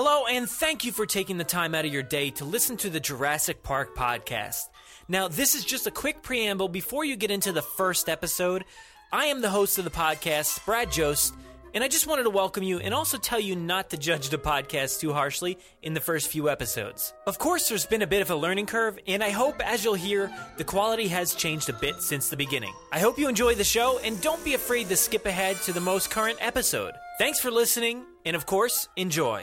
Hello, and thank you for taking the time out of your day to listen to the Jurassic Park podcast. Now, this is just a quick preamble before you get into the first episode. I am the host of the podcast, Brad Jost, and I just wanted to welcome you and also tell you not to judge the podcast too harshly in the first few episodes. Of course, there's been a bit of a learning curve, and I hope, as you'll hear, the quality has changed a bit since the beginning. I hope you enjoy the show, and don't be afraid to skip ahead to the most current episode. Thanks for listening, and of course, enjoy.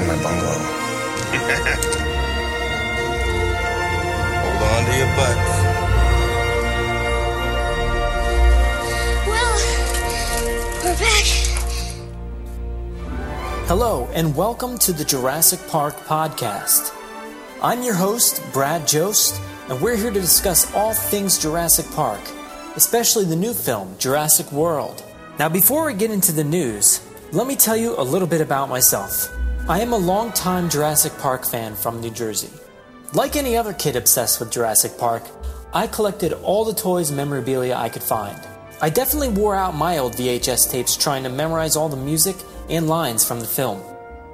in my bungalow? Hold on to your butts. Well, we're back. Hello, and welcome to the Jurassic Park podcast. I'm your host, Brad Jost, and we're here to discuss all things Jurassic Park, especially the new film, Jurassic World. Now, before we get into the news, let me tell you a little bit about myself. I am a longtime Jurassic Park fan from New Jersey. Like any other kid obsessed with Jurassic Park, I collected all the toys and memorabilia I could find. I definitely wore out my old VHS tapes trying to memorize all the music and lines from the film.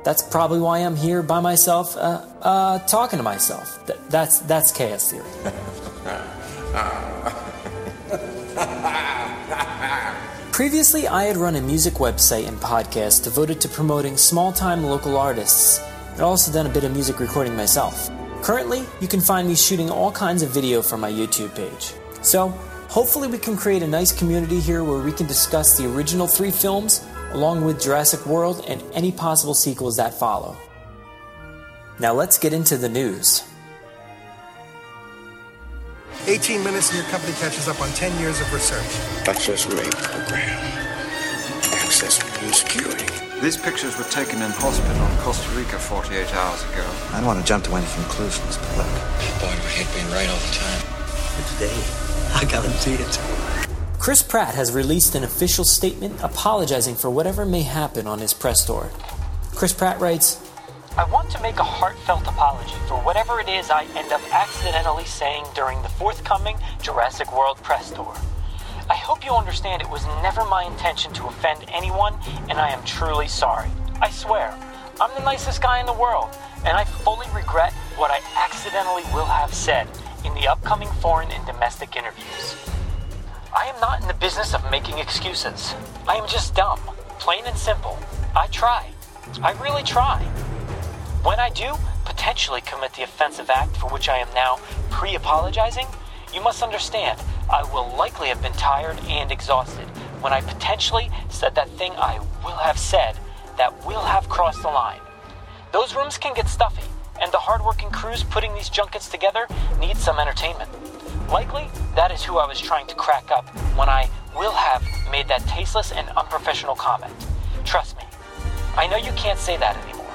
That's probably why I'm here by myself, uh, uh, talking to myself. Th- that's that's chaos theory. Previously, I had run a music website and podcast devoted to promoting small time local artists, and also done a bit of music recording myself. Currently, you can find me shooting all kinds of video for my YouTube page. So, hopefully, we can create a nice community here where we can discuss the original three films, along with Jurassic World and any possible sequels that follow. Now, let's get into the news. 18 minutes and your company catches up on 10 years of research. Access rate program. Access new security. These pictures were taken in hospital in Costa Rica 48 hours ago. I don't want to jump to any conclusions, but look, Boy, we hate being right all the time. But today, I guarantee it. Chris Pratt has released an official statement apologizing for whatever may happen on his press tour. Chris Pratt writes, I want to make a heartfelt apology for whatever it is I end up accidentally saying during the forthcoming Jurassic World press tour. I hope you understand it was never my intention to offend anyone, and I am truly sorry. I swear, I'm the nicest guy in the world, and I fully regret what I accidentally will have said in the upcoming foreign and domestic interviews. I am not in the business of making excuses. I am just dumb, plain and simple. I try. I really try. When I do potentially commit the offensive act for which I am now pre apologizing, you must understand I will likely have been tired and exhausted when I potentially said that thing I will have said that will have crossed the line. Those rooms can get stuffy, and the hardworking crews putting these junkets together need some entertainment. Likely, that is who I was trying to crack up when I will have made that tasteless and unprofessional comment. Trust me, I know you can't say that anymore.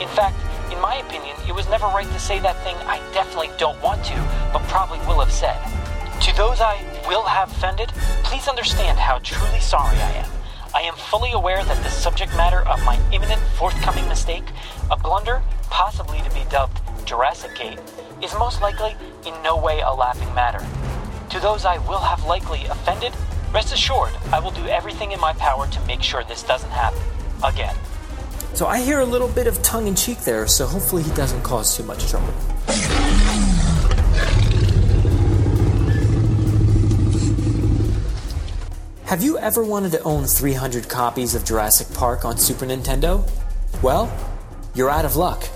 In fact, in my opinion, it was never right to say that thing I definitely don't want to, but probably will have said. To those I will have offended, please understand how truly sorry I am. I am fully aware that the subject matter of my imminent forthcoming mistake, a blunder possibly to be dubbed Jurassic Gate, is most likely in no way a laughing matter. To those I will have likely offended, rest assured I will do everything in my power to make sure this doesn't happen again. So I hear a little bit of tongue in cheek there, so hopefully he doesn't cause too much trouble. Have you ever wanted to own 300 copies of Jurassic Park on Super Nintendo? Well, you're out of luck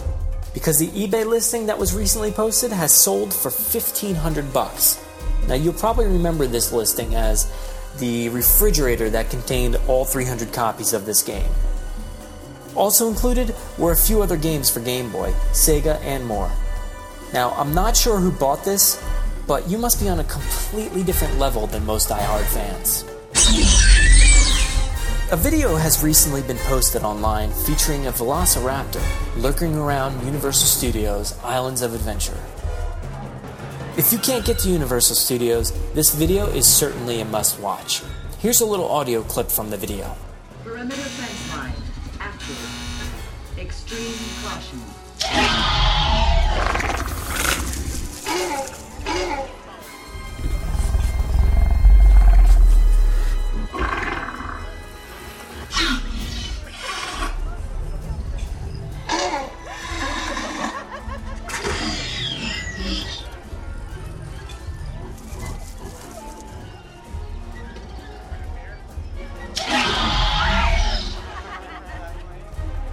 because the eBay listing that was recently posted has sold for 1500 bucks. Now you'll probably remember this listing as the refrigerator that contained all 300 copies of this game. Also included were a few other games for Game Boy, Sega, and more. Now, I'm not sure who bought this, but you must be on a completely different level than most Die Hard fans. A video has recently been posted online featuring a velociraptor lurking around Universal Studios Islands of Adventure. If you can't get to Universal Studios, this video is certainly a must watch. Here's a little audio clip from the video. Extreme caution.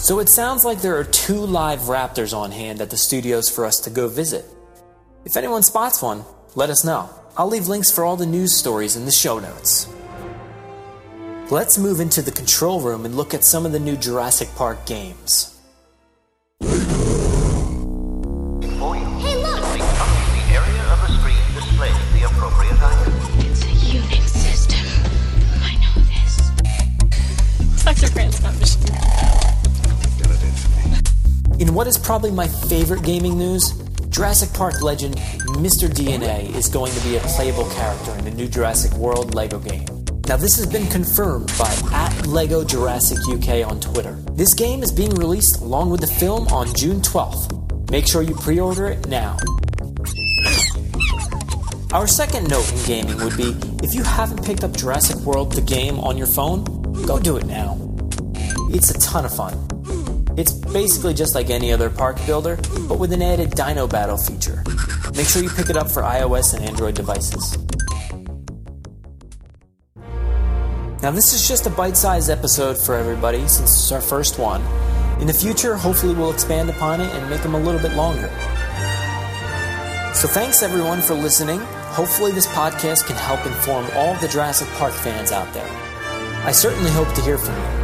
So it sounds like there are two live raptors on hand at the studios for us to go visit. If anyone spots one, let us know. I'll leave links for all the news stories in the show notes. Let's move into the control room and look at some of the new Jurassic Park games. What is probably my favorite gaming news, Jurassic Park legend Mr. DNA is going to be a playable character in the new Jurassic World LEGO game. Now, this has been confirmed by at LEGO Jurassic UK on Twitter. This game is being released along with the film on June 12th. Make sure you pre order it now. Our second note in gaming would be if you haven't picked up Jurassic World the game on your phone, go do it now. It's a ton of fun. It's basically just like any other park builder, but with an added Dino Battle feature. Make sure you pick it up for iOS and Android devices. Now, this is just a bite sized episode for everybody since it's our first one. In the future, hopefully, we'll expand upon it and make them a little bit longer. So, thanks everyone for listening. Hopefully, this podcast can help inform all the Jurassic Park fans out there. I certainly hope to hear from you.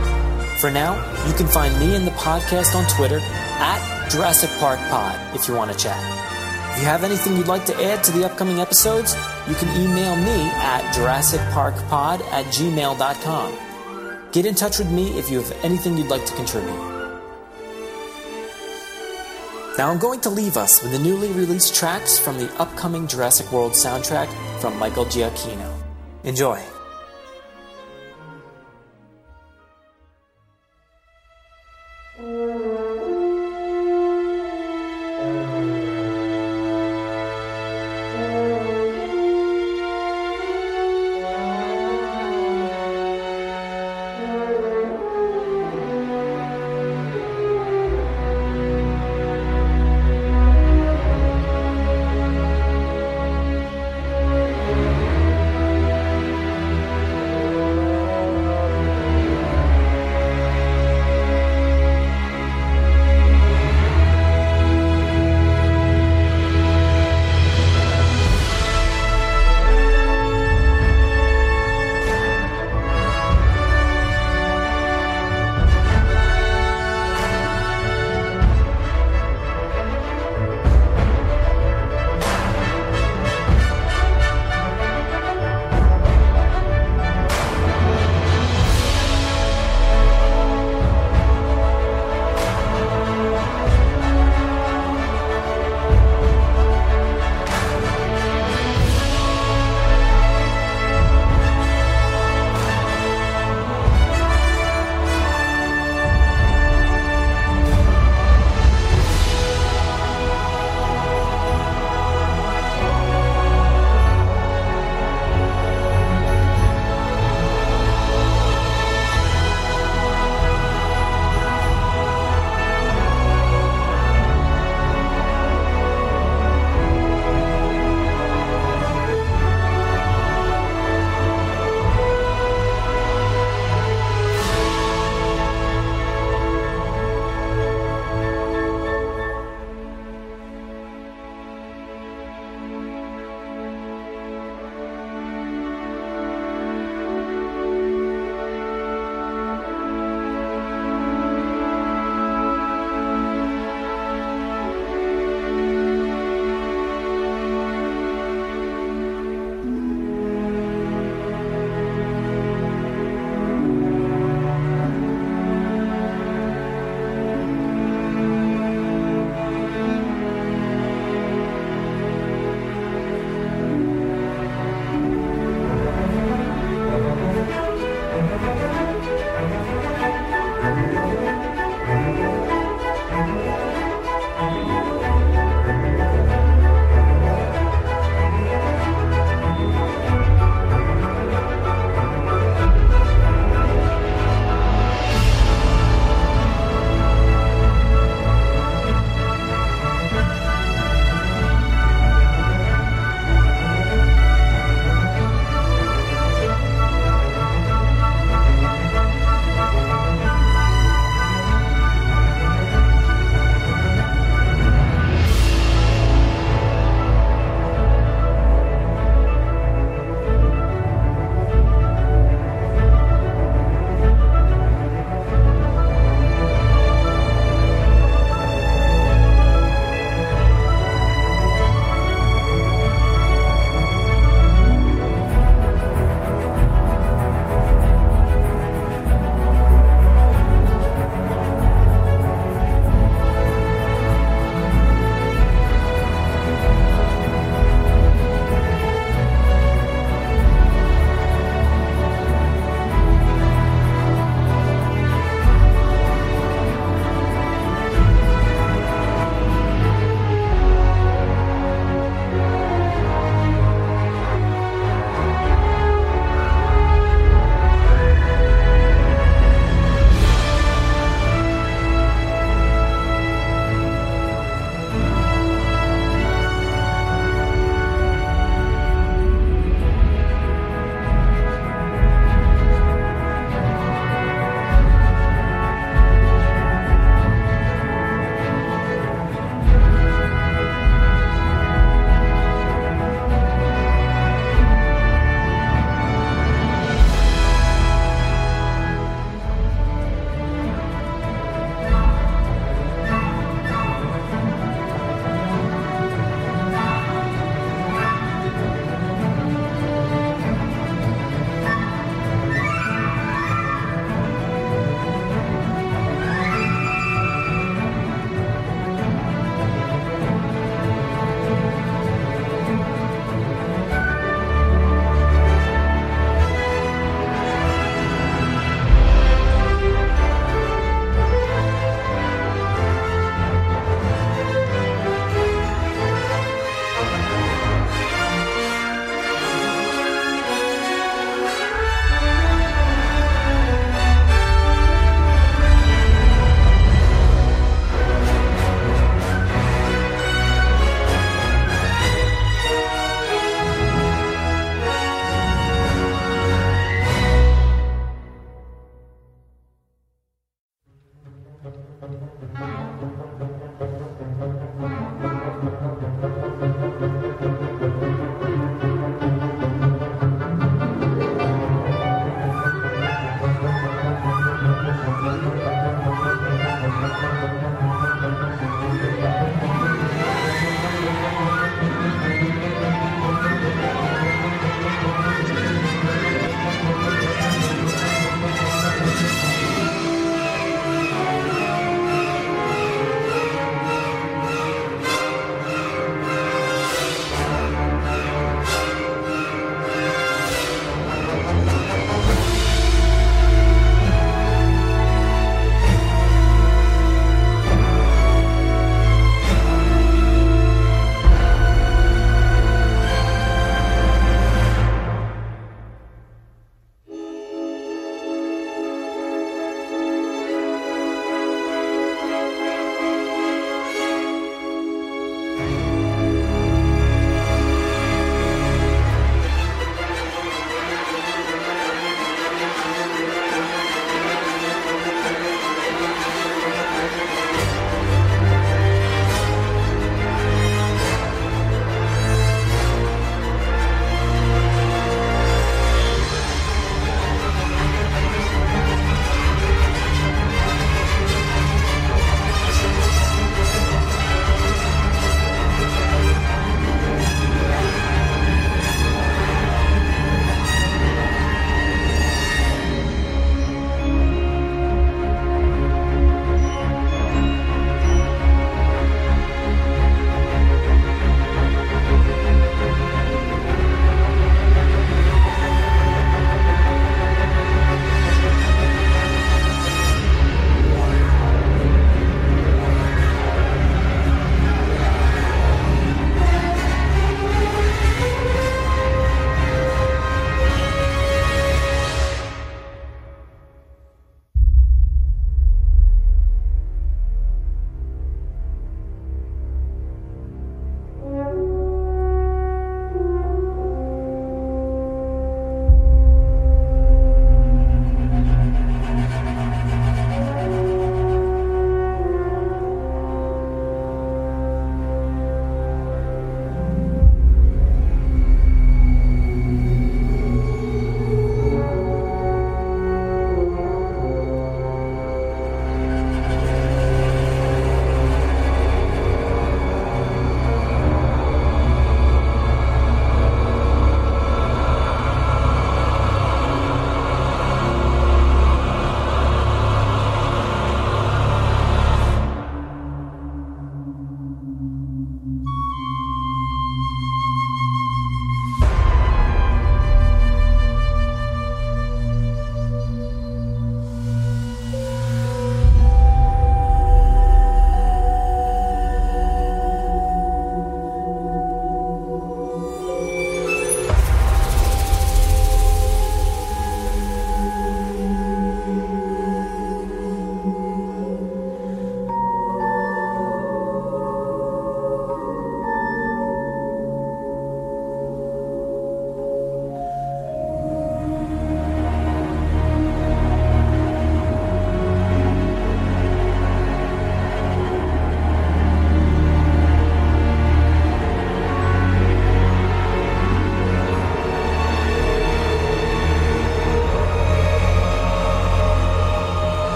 For now, you can find me and the podcast on Twitter at Jurassic Park Pod if you want to chat. If you have anything you'd like to add to the upcoming episodes, you can email me at JurassicParkPod at gmail.com. Get in touch with me if you have anything you'd like to contribute. Now I'm going to leave us with the newly released tracks from the upcoming Jurassic World soundtrack from Michael Giacchino. Enjoy.